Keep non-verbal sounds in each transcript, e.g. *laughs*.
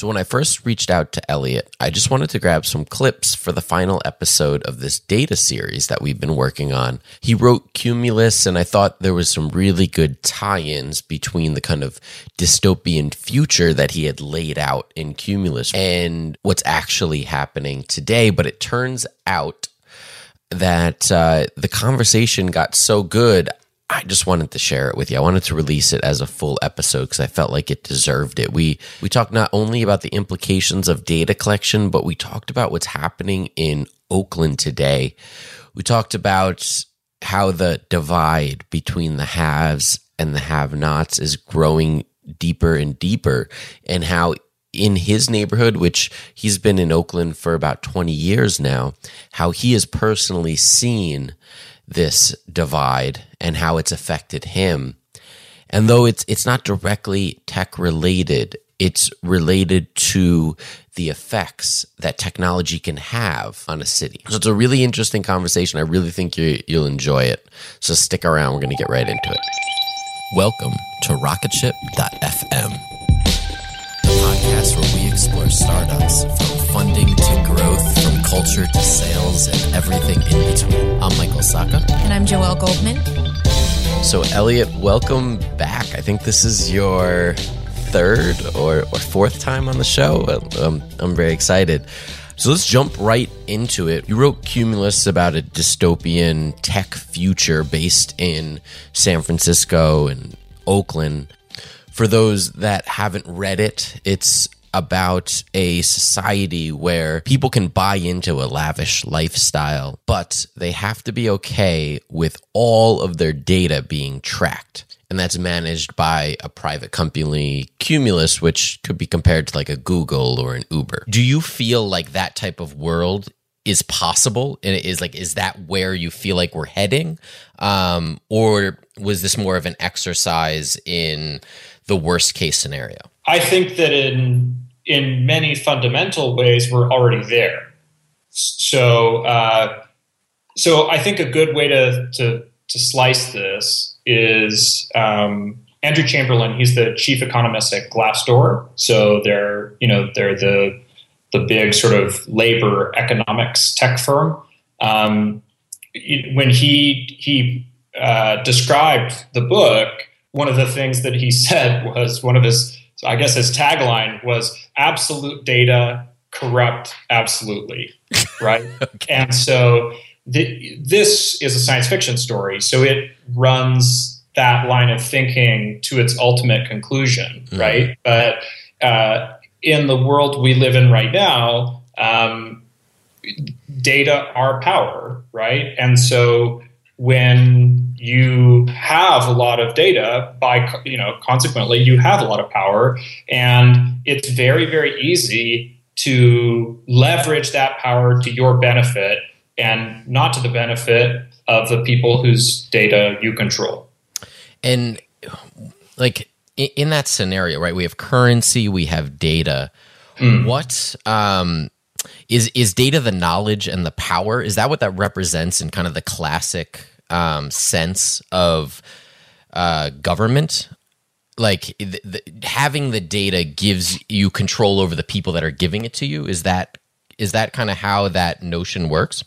So, when I first reached out to Eliot, I just wanted to grab some clips for the final episode of this data series that we've been working on. He wrote Cumulus, and I thought there was some really good tie ins between the kind of dystopian future that he had laid out in Cumulus and what's actually happening today. But it turns out that uh, the conversation got so good, I just wanted to share it with you. I wanted to release it as a full episode because I felt like it deserved it. We we talked not only about the implications of data collection, but we talked about what's happening in Oakland today. We talked about how the divide between the haves and the have-nots is growing deeper and deeper and how in his neighborhood, which he's been in Oakland for about 20 years now, how he has personally seen this divide and how it's affected him. And though it's it's not directly tech related, it's related to the effects that technology can have on a city. So it's a really interesting conversation. I really think you, you'll enjoy it. So stick around. We're going to get right into it. Welcome to Rocketship.fm, podcast where we explore startups from funding to growth, from culture to sales, and everything in between. I'm Michael Sacca. And I'm Joelle Goldman. So, Eliot, welcome back. I think this is your third or, or fourth time on the show. Um, I'm very excited. So let's jump right into it. You wrote Cumulus about a dystopian tech future based in San Francisco and Oakland. For those that haven't read it, it's about a society where people can buy into a lavish lifestyle, but they have to be okay with all of their data being tracked. and that's managed by a private company, Cumulus, which could be compared to like a Google or an Uber. Do you feel like that type of world is possible and it is like is that where you feel like we're heading um, or was this more of an exercise in the worst case scenario? I think that in in many fundamental ways we're already there. So uh, so i think a good way to to to slice this is um, andrew chamberlain he's the chief economist at glassdoor. So they're you know they're the the big sort of labor economics tech firm. Um, when he he uh, described the book, one of the things that he *laughs* said was one of his, I guess his tagline was "absolute data corrupt absolutely," *laughs* right? okay. And so th- this is a science fiction story, so it runs that line of thinking to its ultimate conclusion, mm-hmm. right? But uh, in the world we live in right now, um, data are power, right? And so when you have a lot of data, by you know, consequently, you have a lot of power, and it's very, very easy to leverage that power to your benefit and not to the benefit of the people whose data you control. And like in that scenario, right? We have currency, we have data. Mm. What um, is is data the knowledge and the power? Is that what that represents in kind of the classic um, sense of uh, government? Like the, the, having the data gives you control over the people that are giving it to you. Is that is that kind of how that notion works?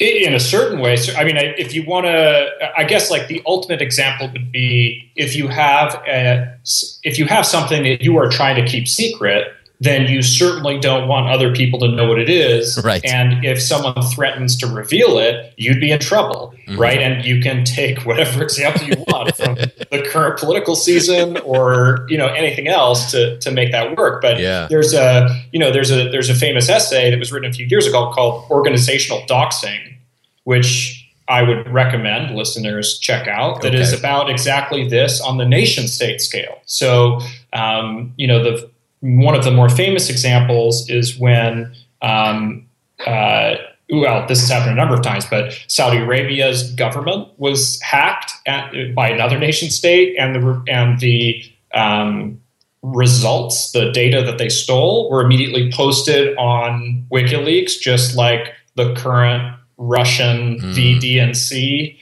in a certain way so i mean if you want to i guess like the ultimate example would be if you have a, if you have something that you are trying to keep secret then you certainly don't want other people to know what it is. Right. And if someone threatens to reveal it, you'd be in trouble, mm-hmm. right? And you can take whatever *laughs* example you want from the current political season or you know anything else to to make that work. But yeah. there's a you know there's a there's a famous essay that was written a few years ago called "Organizational Doxing," which I would recommend listeners check out. That okay. is about exactly this on the nation state scale. So, um, you know, the one of the more famous examples is when, um, uh, well, this has happened a number of times, but Saudi Arabia's government was hacked at, by another nation state, and the and the um, results, the data that they stole, were immediately posted on WikiLeaks, just like the current Russian mm. VDNC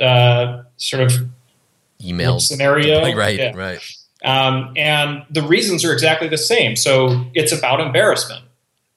uh, sort of email scenario. *laughs* right, yeah. right. Um, and the reasons are exactly the same. So it's about embarrassment,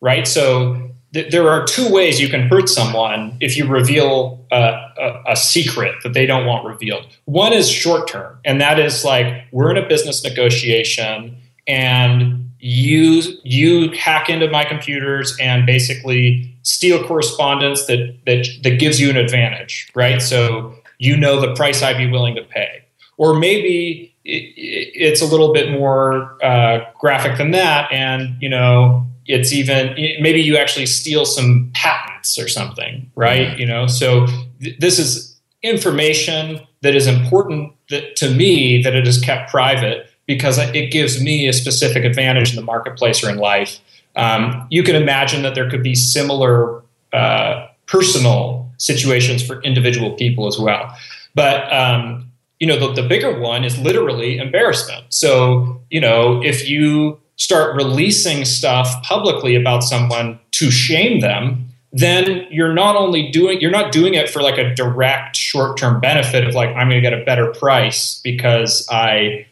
right? So th- there are two ways you can hurt someone if you reveal a, a, a secret that they don't want revealed. One is short term, and that is like we're in a business negotiation and you you hack into my computers and basically steal correspondence that that that gives you an advantage, right? So you know the price I'd be willing to pay. Or maybe it's a little bit more uh, graphic than that, and you know it's even maybe you actually steal some patents or something, right? You know, so th- this is information that is important that, to me that it is kept private because it gives me a specific advantage in the marketplace or in life. Um, you can imagine that there could be similar uh, personal situations for individual people as well. But um, you know, the, the bigger one is literally embarrassment. So, you know, if you start releasing stuff publicly about someone to shame them, then you're not only doing you're not doing it for like a direct short-term benefit of like I'm going to get a better price because I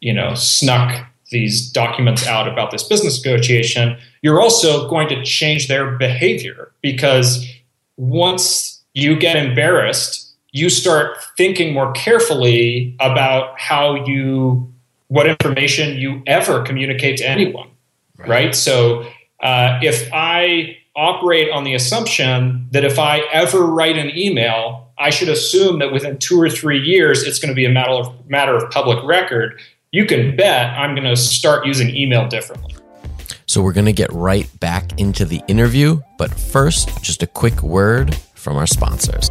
you know snuck these documents out about this business negotiation you're also going to change their behavior because once you get embarrassed you start thinking more carefully about how you what information you ever communicate to anyone right, right? so uh, if i operate on the assumption that if i ever write an email i should assume that within two or three years it's going to be a matter of, matter of public record you can bet i'm going to start using email differently. So we're going to get right back into the interview but first just a quick word from our sponsors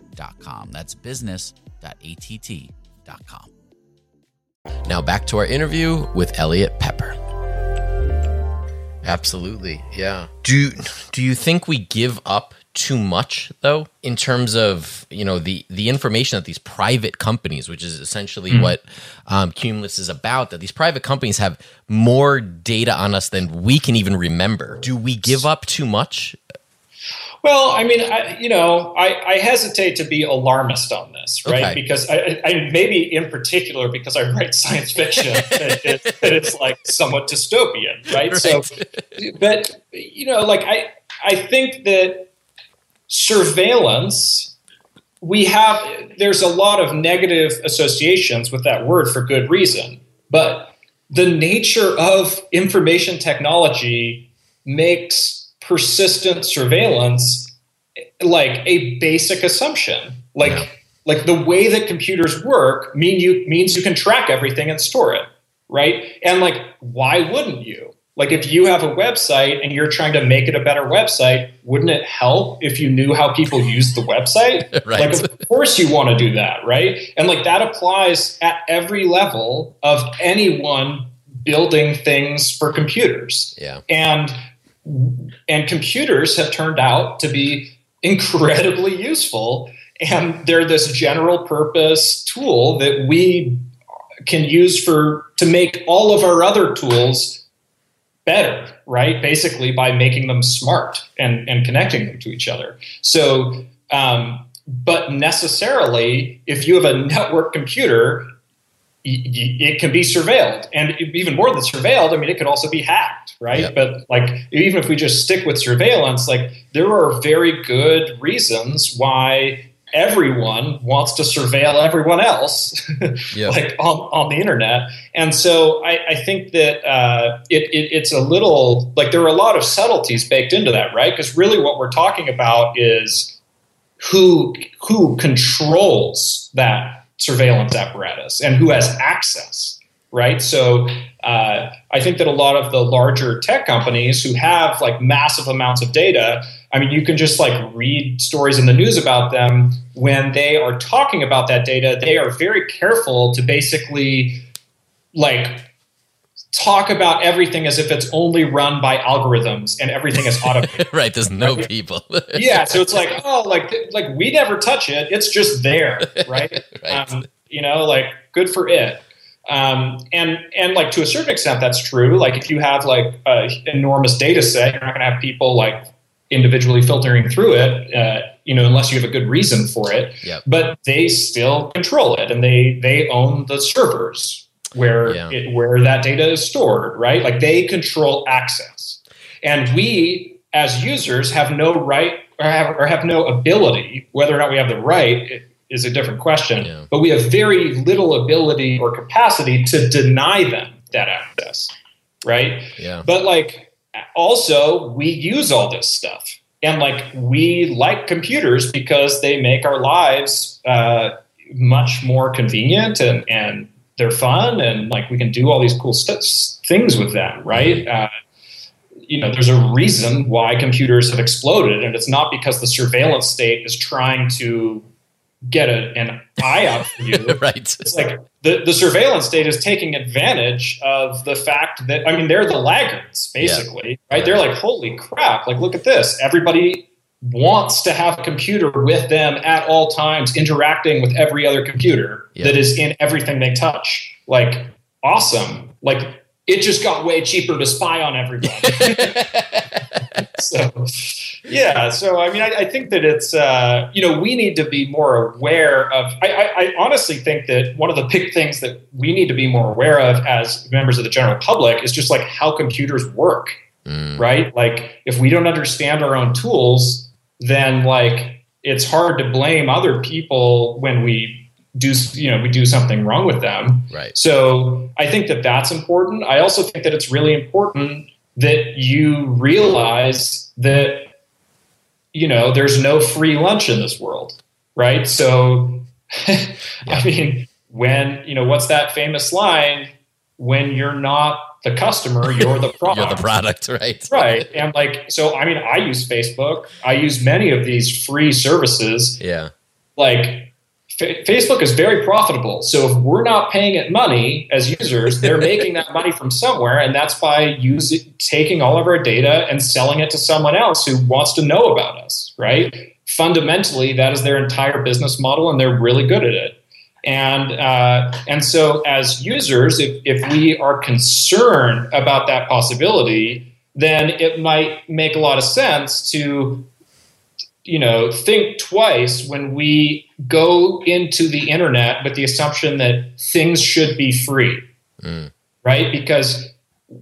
That's business.att.com. Now back to our interview with Eliot Peper. Absolutely. Yeah. Do do you think we give up too much though in terms of you know the the information that these private companies which is essentially mm. what um, cumulus is about that these private companies have more data on us than we can even remember do we give up too much well, I mean, I, you know, I, I, hesitate to be alarmist on this, right? Okay. Because I, I, maybe in particular because I write science fiction *laughs* that, it, that, it's like somewhat dystopian, right? right? So, but you know, like I, I think that surveillance, we have there's a lot of negative associations with that word for good reason, but the nature of information technology makes persistent surveillance like a basic assumption. Like yeah. like the way that computers work mean you means you can track everything and store it, right? And like why wouldn't you? Like if you have a website and you're trying to make it a better website, wouldn't it help if you knew how people use the website? *laughs* right. Like of course you want to do that, right? And like that applies at every level of anyone building things for computers. Yeah. And and computers have turned out to be incredibly useful. And they're this general purpose tool that we can use for to make all of our other tools better, right? Basically, by making them smart and, and connecting them to each other. So, um, but necessarily, if you have a network computer, it can be surveilled and even more than surveilled i mean it could also be hacked right yep. but like even if we just stick with surveillance like there are very good reasons why everyone wants to surveil everyone else *laughs* yep. like on, on the internet and so i, I think that uh, it, it, it's a little like there are a lot of subtleties baked into that right because really what we're talking about is who who controls that surveillance apparatus and who has access, right? So uh, I think that a lot of the larger tech companies who have like massive amounts of data, I mean, you can just like read stories in the news about them. When they are talking about that data, they are very careful to basically like talk about everything as if it's only run by algorithms and everything is *laughs* automated. right, there's no right? people. *laughs* yeah, so it's like, oh, like like we never touch it. It's just there, right? *laughs* right. Um, you know, like good for it. Um, and and like to a certain extent, that's true. Like if you have like an enormous data set, you're not going to have people like individually filtering through it. Uh, you know, unless you have a good reason for it. Yep. But they still control it, and they they own the servers, where yeah. it, where that data is stored, right? Like they control access, and we as users have no right or have, or have no ability, whether or not we have the right is a different question. Yeah. But we have very little ability or capacity to deny them that access, right? Yeah. But like also we use all this stuff, and like we like computers because they make our lives uh, much more convenient and and they're fun and like we can do all these cool st- things with them, right? Uh, you know, there's a reason why computers have exploded, and it's not because the surveillance state is trying to get a, an eye out for you. *laughs* right. It's like the, the surveillance state is taking advantage of the fact that, I mean, they're the laggards, basically, yeah. right? They're like, holy crap, like, look at this. Everybody wants to have a computer with them at all times, interacting with every other computer yeah. that is in everything they touch. Like, awesome. Like, it just got way cheaper to spy on everybody. *laughs* *laughs* so, yeah. So, I mean, I, I think that it's, uh, you know, we need to be more aware of. I, I, I, honestly think that one of the big things that we need to be more aware of as members of the general public is just like how computers work, mm. right? Like, if we don't understand our own tools, then like it's hard to blame other people when we do you know we do something wrong with them. Right. so i think that that's important. I also think that it's really important that you realize that you know there's no free lunch in this world right? So *laughs* i mean when you know what's that famous line? When you're not the customer you're the product *laughs* You're the product, right? right and like so i mean i use facebook i use many of these free services Yeah. like Fa- Facebook is very profitable. So if we're not paying it money as users, they're *laughs* making that money from somewhere, and that's by using taking all of our data and selling it to someone else who wants to know about us. Right? Fundamentally, that is their entire business model, and they're really good at it. And uh, and so as users, if if we are concerned about that possibility, then it might make a lot of sense to you know think twice when we go into the internet with the assumption that things should be free Mm. right because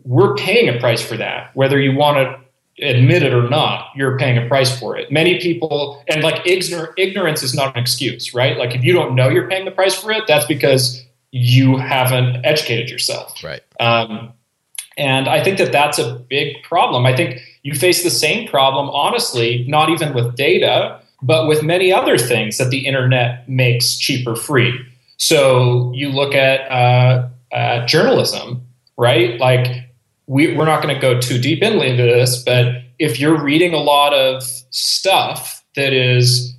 we're paying a price for that whether you want to admit it or not you're paying a price for it many people and like ignor- ignorance is not an excuse right like if you don't know you're paying the price for it that's because you haven't educated yourself Right. um, and I think that that's a big problem. I think you face the same problem, honestly, not even with data, but with many other things that the internet makes cheap or free. So you look at uh, uh, journalism, right? Like, we, we're not going to go too deep into this, but if you're reading a lot of stuff that is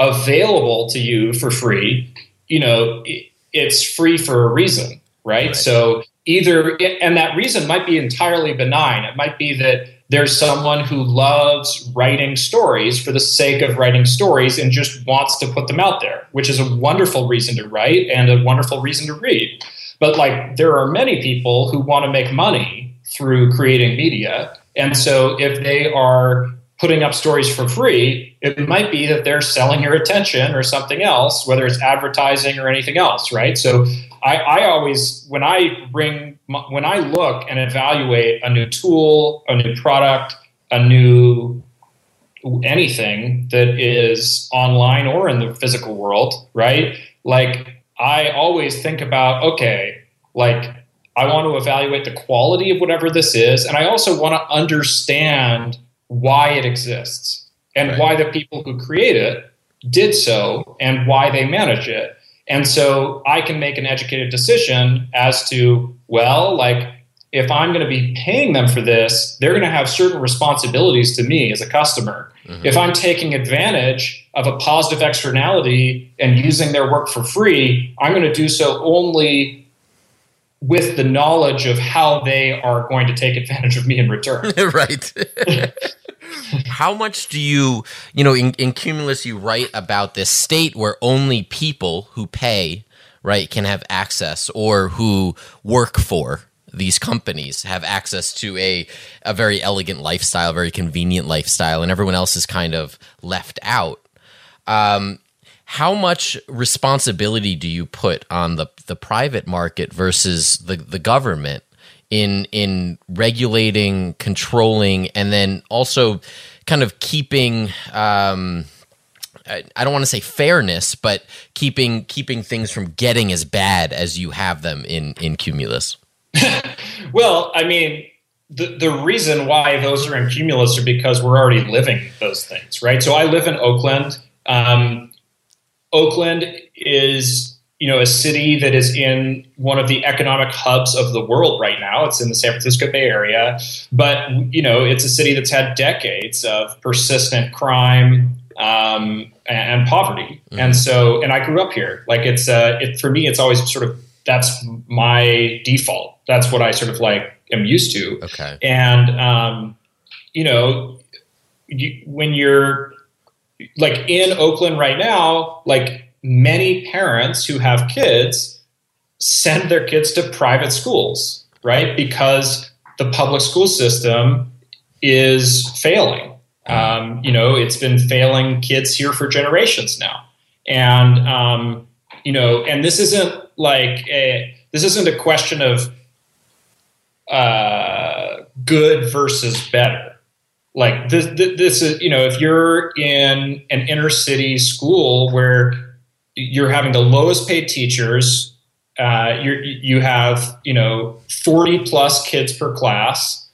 available to you for free, you know, it's free for a reason, right? Right. So either, and that reason might be entirely benign. It might be that there's someone who loves writing stories for the sake of writing stories and just wants to put them out there, which is a wonderful reason to write and a wonderful reason to read. But like, there are many people who want to make money through creating media. And so if they are putting up stories for free, it might be that they're selling your attention or something else, whether it's advertising or anything else, right? So I, I always, when I bring, when I look and evaluate a new tool, a new product, a new anything that is online or in the physical world, right? Like I always think about, okay, like I want to evaluate the quality of whatever this is, and I also want to understand why it exists and Right. why the people who create it did so and why they manage it. And so I can make an educated decision as to, well, like if I'm going to be paying them for this, they're going to have certain responsibilities to me as a customer. Mm-hmm. If I'm taking advantage of a positive externality and using their work for free, I'm going to do so only with the knowledge of how they are going to take advantage of me in return. *laughs* right. *laughs* How much do you, you know, in, in Cumulus, you write about this state where only people who pay, right, can have access or who work for these companies have access to a, a very elegant lifestyle, very convenient lifestyle, and everyone else is kind of left out. Um, how much responsibility do you put on the, the private market versus the, the government in in regulating, controlling, and then also kind of keeping um, I, don't want to say fairness, but keeping keeping things from getting as bad as you have them in in Cumulus. *laughs* Well, I mean, the, the reason why those are in Cumulus are because we're already living those things, right? So I live in Oakland. Um, Oakland is, you know, a city that is in one of the economic hubs of the world right now. It's in the San Francisco Bay Area, but you know, it's a city that's had decades of persistent crime um, and, and poverty. And so, and I grew up here. Like it's, uh, it for me, it's always sort of that's my default. That's what I sort of like am used to. Okay. And um, you know, you, when you're like in Oakland right now, like many parents who have kids send their kids to private schools, right? Because the public school system is failing. Um, you know, it's been failing kids here for generations now, and um, you know, and this isn't like a this isn't a question of uh, good versus better, like this, this is you know if you're in an inner city school where you're having the lowest paid teachers uh, you you have you know 40 plus kids per class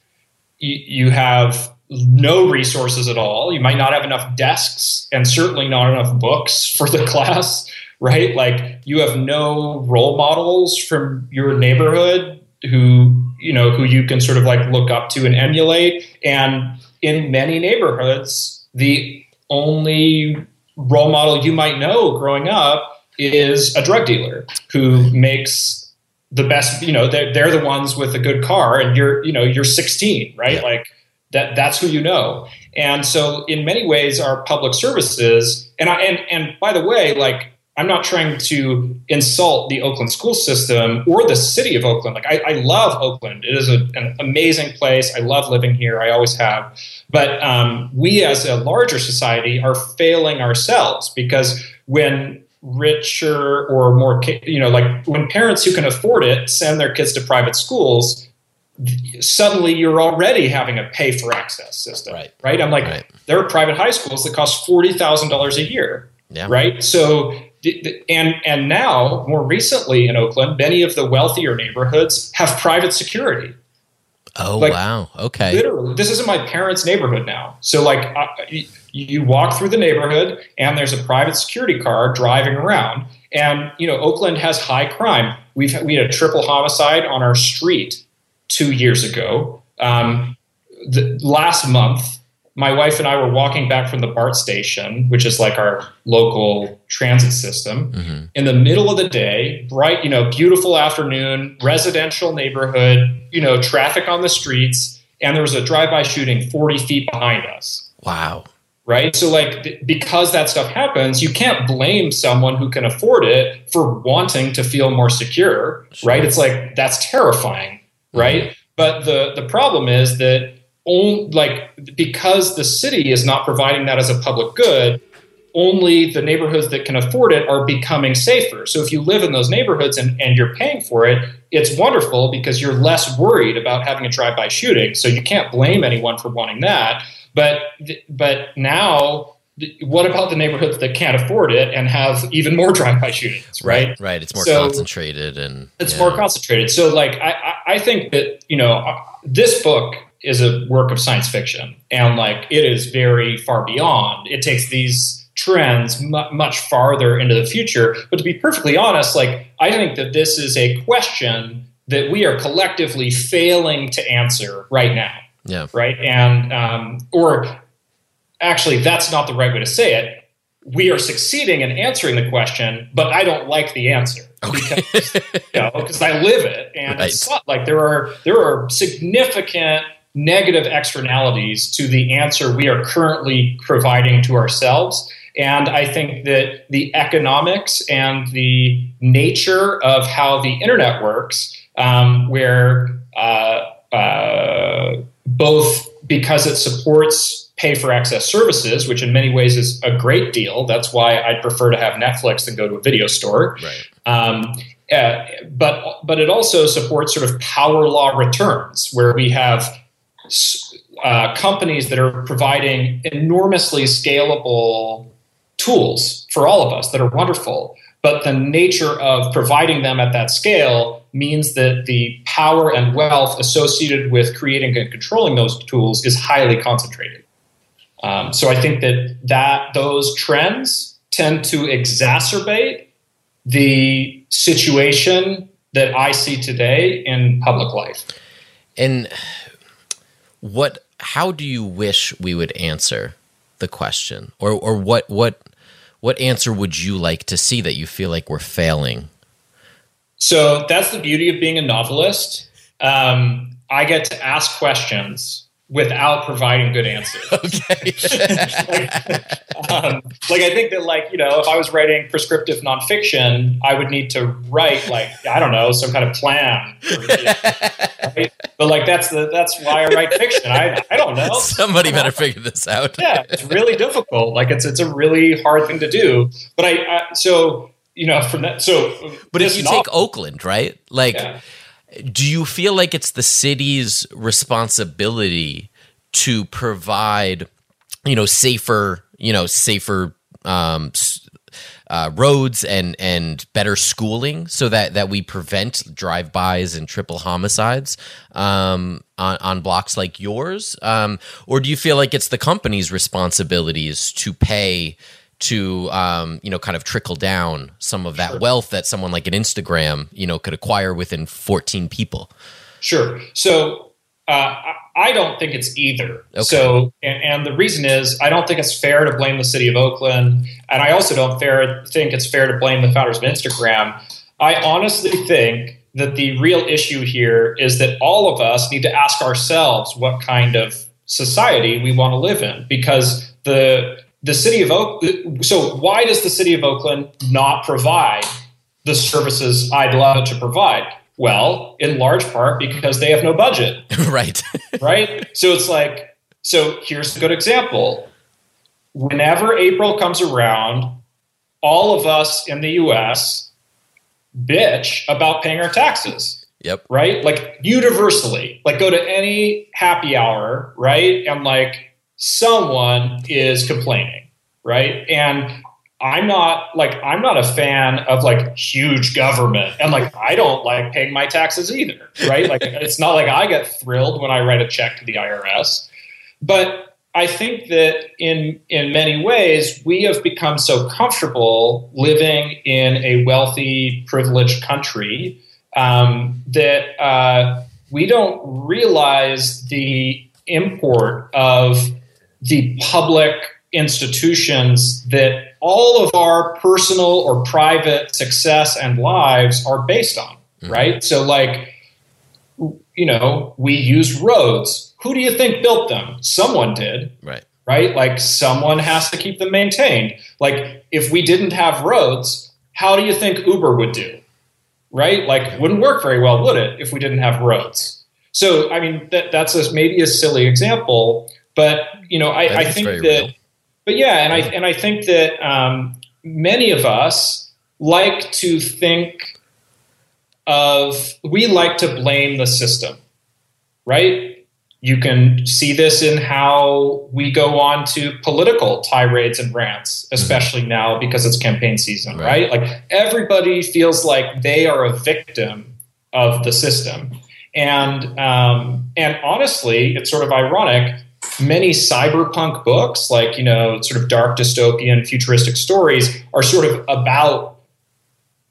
you, you have no resources at all you might not have enough desks and certainly not enough books *laughs* for the class right? Like you have no role models from your neighborhood who you know who you can sort of like look up to and emulate and in many neighborhoods the only role model you might know growing up is a drug dealer who makes the best you know they're, they're the ones with a good car and you're you know you're 16 right yeah. like that that's who you know and so in many ways our public services and i and and by the way like I'm not trying to insult the Oakland school system or the city of Oakland. Like, I, I love Oakland. It is a, an amazing place. I love living here. I always have. But um, we as a larger society are failing ourselves because when richer or more, you know, like when parents who can afford it send their kids to private schools, suddenly you're already having a pay for access system. Right. right? I'm like, right. there are private high schools that cost $40,000 a year. Yeah. Right. So and and now more recently in Oakland, many of the wealthier neighborhoods have private security. Oh like, wow! Okay, literally, this isn't my parents' neighborhood now. So like, you walk through the neighborhood, and there's a private security car driving around. And you know, Oakland has high crime. We've we had a triple homicide on our street two years ago. Um, the, last month, my wife and I were walking back from the BART station, which is like our local transit system, mm-hmm. in the middle of the day, bright, you know, beautiful afternoon, residential neighborhood, you know, traffic on the streets, and there was a drive-by shooting 40 feet behind us. Wow. Right? So like because that stuff happens, you can't blame someone who can afford it for wanting to feel more secure, sure. right? It's like that's terrifying, right? Mm-hmm. But the the problem is that only, like because the city is not providing that as a public good only the neighborhoods that can afford it are becoming safer. So if you live in those neighborhoods and, and you're paying for it it's wonderful because you're less worried about having a drive-by shooting. So you can't blame anyone for wanting that. But but now what about the neighborhoods that can't afford it and have even more *laughs* drive-by shootings right? Right, right. it's more so concentrated and it's yeah. more concentrated. So like I, I think that you know uh, this book is a work of science fiction. And like it is very far beyond. It takes these trends m- much farther into the future. But to be perfectly honest like i think that this is a question that we are collectively failing to answer right now. Yeah. Right? And um, or actually that's not the right way to say it. We are succeeding in answering the question but i don't like the answer. Okay. because you know because i live it. And right. it's like there are there are significant negative externalities to the answer we are currently providing to ourselves. And I think that the economics and the nature of how the internet works, um, where uh, uh, both because it supports pay for access services, which in many ways is a great deal. That's why I'd prefer to have Netflix than go to a video store. Right. Um, uh, but but it also supports sort of power law returns, where we have uh, companies that are providing enormously scalable tools for all of us that are wonderful. But the nature of providing them at that scale means that the power and wealth associated with creating and controlling those tools is highly concentrated. Um, so I think that that those trends tend to exacerbate the situation that I see today in public life. And what how do you wish we would answer the question? Or or what what what answer would you like to see that you feel like we're failing? So that's the beauty of being a novelist. Um, i get to ask questions without providing good answers. *laughs* Okay. like, *laughs* um, like, I think that like you know if I was writing prescriptive nonfiction, I would need to write like I don't know some kind of plan. right? But like that's the that's why I write fiction. I I don't know. *laughs* Somebody better figure this out. yeah, it's really difficult. Like it's it's a really hard thing to do. But I, I so you know from that so. But if you take Oakland, right? Like. Yeah do you feel like it's the city's responsibility to provide, you know, safer, you know, safer um, uh, roads and and better schooling so that that we prevent drive-bys and triple homicides um, on, on blocks like yours? Um, or do you feel like it's the company's responsibilities to pay to um, you know kind of trickle down some of that sure. wealth that someone like an Instagram you know could acquire within 14 people sure so uh, I don't think it's either. Okay. So, and, and, the reason is I don't think it's fair to blame the city of Oakland, and I also don't fair, think it's fair to blame the founders of Instagram. I honestly think that the real issue here is that all of us need to ask ourselves what kind of society we want to live in, because the the city of Oak. So, why does the city of Oakland not provide the services I'd love it to provide? Well, in large part because they have no budget. *laughs* right. *laughs* right? So it's like, so here's a good example. Whenever April comes around, all of us in the US bitch about paying our taxes. Yep. Right? Like universally. Like go to any happy hour, right? And like someone is complaining, right? And I'm not like I'm not a fan of like huge government and like I don't like paying my taxes either, right? Like *laughs* it's not like I get thrilled when I write a check to the IRS. But I think that in in many ways we have become so comfortable living in a wealthy, privileged country um, that uh, we don't realize the import of the public institutions that all of our personal or private success and lives are based on, mm-hmm. right? So, like, you know, we use roads. Who do you think built them? Someone did. Right. Right? Like, someone has to keep them maintained. Like, if we didn't have roads, how do you think Uber would do? Right? Like, wouldn't work very well, would it, if we didn't have roads? So, I mean, that, that's a, maybe a silly example, but, you know, I, I think that. Real but yeah, and I and I think that um, many of us like to think of we like to blame the system, right? You can see this in how we go on to political tirades and rants, mm-hmm. especially mm-hmm. now because it's campaign season, right. right? Like everybody feels like they are a victim of the system, and um, and honestly, it's sort of ironic many cyberpunk books, like, you know, sort of dark dystopian futuristic stories, are sort of about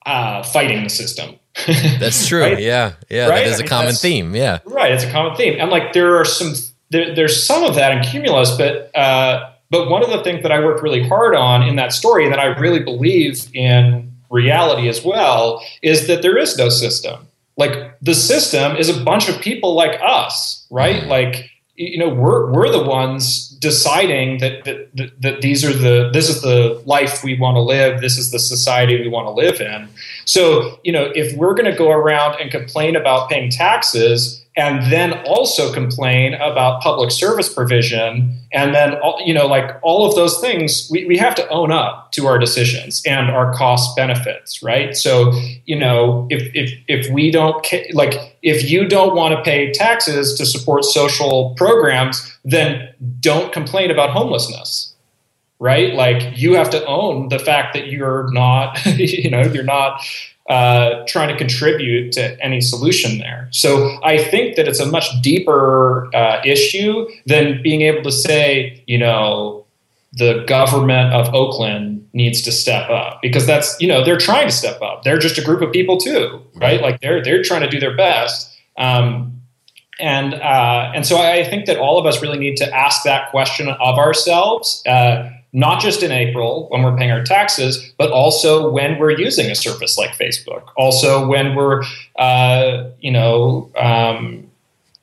uh, fighting the system. *laughs* That's true. right? Yeah. Yeah. Right? That is I a mean, common theme. Yeah. Right. It's a common theme. And like there are some, there, there's some of that in Cumulus, but, uh, but one of the things that I worked really hard on in that story, and that I really believe in reality as well, is that there is no system. Like the system is a bunch of people like us, right? Mm-hmm. Like you know we're we're the ones deciding that, that that, these are the this is the life we want to live. This is the society we want to live in. So you know if we're going to go around and complain about paying taxes and then also complain about public service provision. And then you know like all of those things we, we have to own up to our decisions and our cost benefits right? So you know if if, if we don't like if you don't want to pay taxes to support social programs then don't complain about homelessness right? Like you have to own the fact that you're not *laughs* you know you're not uh, trying to contribute to any solution there. So I think that it's a much deeper uh, issue than being able to say, you know, the government of Oakland needs to step up because that's you know they're trying to step up. They're just a group of people too, right? Like they're they're trying to do their best. Um, and uh, and so I think that all of us really need to ask that question of ourselves. Uh, not just in April when we're paying our taxes, but also when we're using a service like Facebook. Also, when we're, uh, you know, um,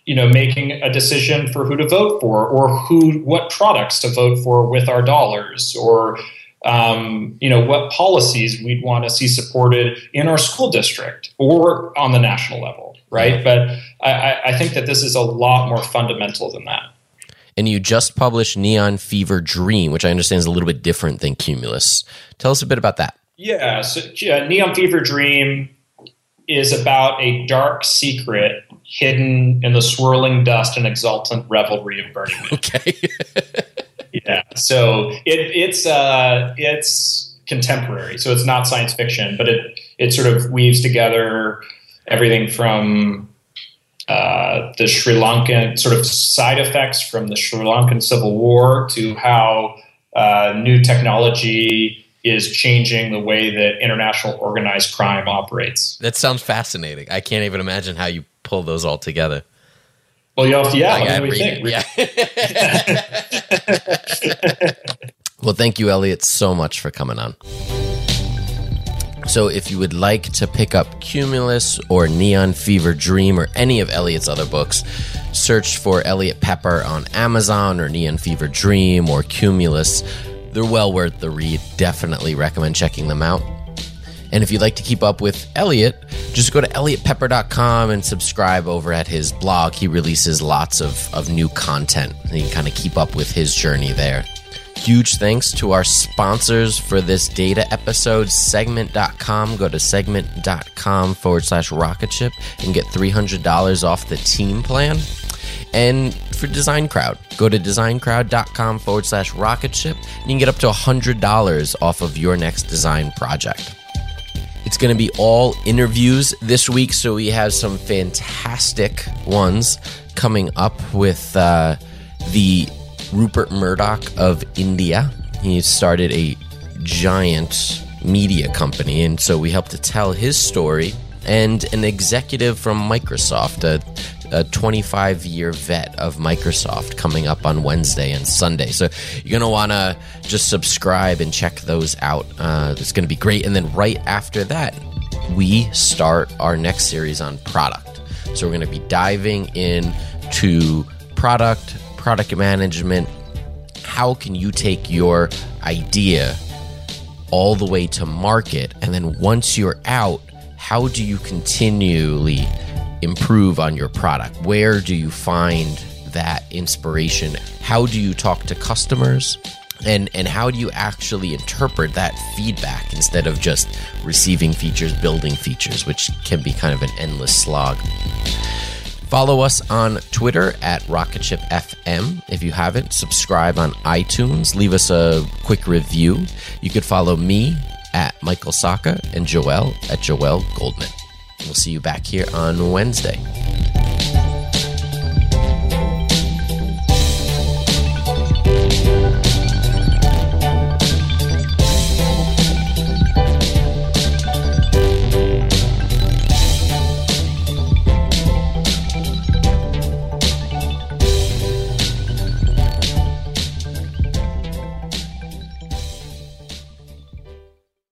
you know, making a decision for who to vote for, or who, what products to vote for with our dollars, or um, you know, what policies we'd want to see supported in our school district or on the national level, right? But I, I think that this is a lot more fundamental than that and you just published Neon Fever Dream, which I understand is a little bit different than Cumulus. Tell us a bit about that. Yeah, so yeah, Neon Fever Dream is about a dark secret hidden in the swirling dust and exultant revelry of Burning Man. Okay. *laughs* yeah. So it, it's uh, it's contemporary, so it's not science fiction, but it it sort of weaves together everything from uh, the Sri Lankan sort of side effects from the Sri Lankan civil war to how uh, new technology is changing the way that international organized crime operates. That sounds fascinating. I can't even imagine how you pull those all together. Well, you have to, yeah, Like, what I do we think? it, yeah. *laughs* *laughs* well, thank you, Eliot, so much for coming on. So, if you would like to pick up Cumulus or Neon Fever Dream or any of Eliot's other books, search for Eliot Peper on Amazon or Neon Fever Dream or Cumulus. They're well worth the read. Definitely recommend checking them out. And if you'd like to keep up with Eliot, just go to eliotpeper.com and subscribe over at his blog. He releases lots of, of new content, and you can kind of keep up with his journey there. Huge thanks to our sponsors for this data episode, segment.com. Go to segment.com forward slash rocket ship and get $300 off the team plan. And for Design Crowd, go to designcrowd.com forward slash rocket ship and you can get up to $100 off of your next design project. It's going to be all interviews this week, so we have some fantastic ones coming up with uh, the Rupert Murdoch of India. He started a giant media company, and so we help to tell his story. And an executive from Microsoft, a, a 25 year vet of Microsoft, coming up on Wednesday and Sunday. So you're going to want to just subscribe and check those out. Uh, it's going to be great. And then right after that, we start our next series on product. So we're going to be diving in to product, product management. How can you take your idea all the way to market? And then once you're out, how do you continually improve on your product? Where do you find that inspiration? How do you talk to customers? And, and how do you actually interpret that feedback instead of just receiving features, building features, which can be kind of an endless slog? Follow us on Twitter at RocketShipFM. If you haven't, subscribe on iTunes. Leave us a quick review. You could follow me at Michael Sacca and Joel at Joel Goldman. We'll see you back here on Wednesday.